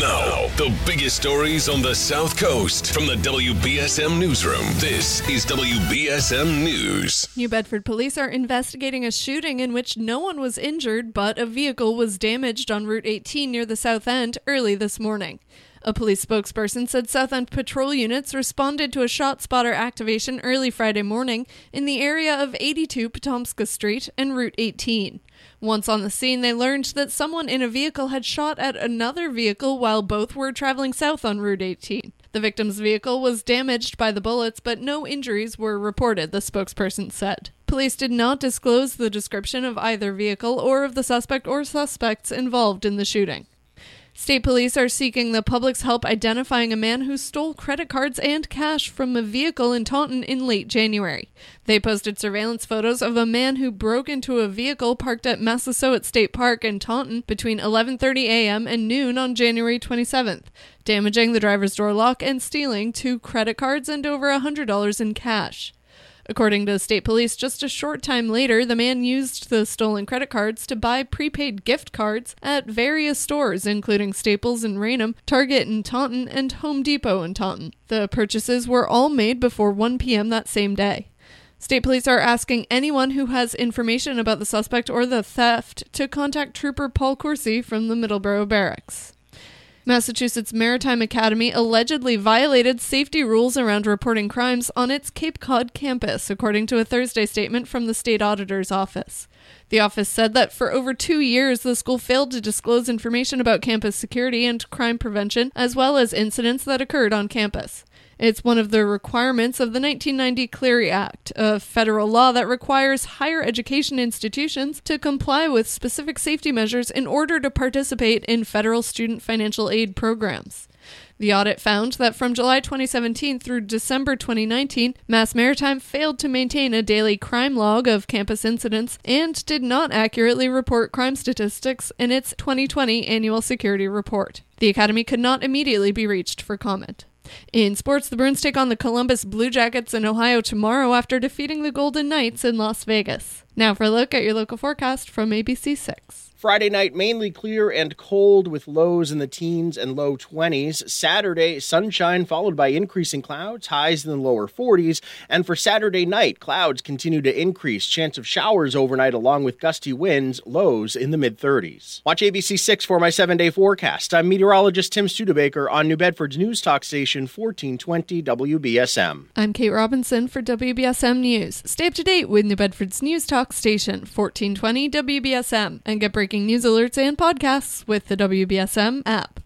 Now, the biggest stories on the South Coast from the WBSM Newsroom. This is WBSM News. New Bedford police are investigating a shooting in which no one was injured, but a vehicle was damaged on Route 18 near the South End early this morning. A police spokesperson said South End patrol units responded to a shot spotter activation early Friday morning in the area of 82 Potomska Street and Route 18. Once on the scene, they learned that someone in a vehicle had shot at another vehicle while both were traveling south on Route 18. The victim's vehicle was damaged by the bullets, but no injuries were reported, the spokesperson said. Police did not disclose the description of either vehicle or of the suspect or suspects involved in the shooting. State police are seeking the public's help identifying a man who stole credit cards and cash from a vehicle in Taunton in late January. They posted surveillance photos of a man who broke into a vehicle parked at Massasoit State Park in Taunton between 11:30 a.m. and noon on January 27th, damaging the driver's door lock and stealing two credit cards and over $100 in cash. According to state police, just a short time later, the man used the stolen credit cards to buy prepaid gift cards at various stores, including Staples in Raynham, Target in Taunton, and Home Depot in Taunton. The purchases were all made before 1 p.m. that same day. State police are asking anyone who has information about the suspect or the theft to contact Trooper Paul Coursey from the Middleborough Barracks. Massachusetts Maritime Academy allegedly violated safety rules around reporting crimes on its Cape Cod campus, according to a Thursday statement from the state auditor's office. The office said that for over two years, the school failed to disclose information about campus security and crime prevention, as well as incidents that occurred on campus. It's one of the requirements of the 1990 Clery Act, a federal law that requires higher education institutions to comply with specific safety measures in order to participate in federal student financial aid programs. The audit found that from July 2017 through December 2019, Mass Maritime failed to maintain a daily crime log of campus incidents and did not accurately report crime statistics in its 2020 annual security report. The Academy could not immediately be reached for comment. In sports, the Bruins take on the Columbus Blue Jackets in Ohio tomorrow after defeating the Golden Knights in Las Vegas. Now for a look at your local forecast from ABC6. Friday night, mainly clear and cold with lows in the teens and low 20s. Saturday, sunshine followed by increasing clouds, highs in the lower 40s. And for Saturday night, clouds continue to increase. Chance of showers overnight along with gusty winds, lows in the mid 30s. Watch ABC 6 for my seven day forecast. I'm meteorologist Tim Studebaker on New Bedford's news talk station 1420 WBSM. I'm Kate Robinson for WBSM News. Stay up to date with New Bedford's news talk station 1420 WBSM and get breaking news alerts and podcasts with the WBSM app.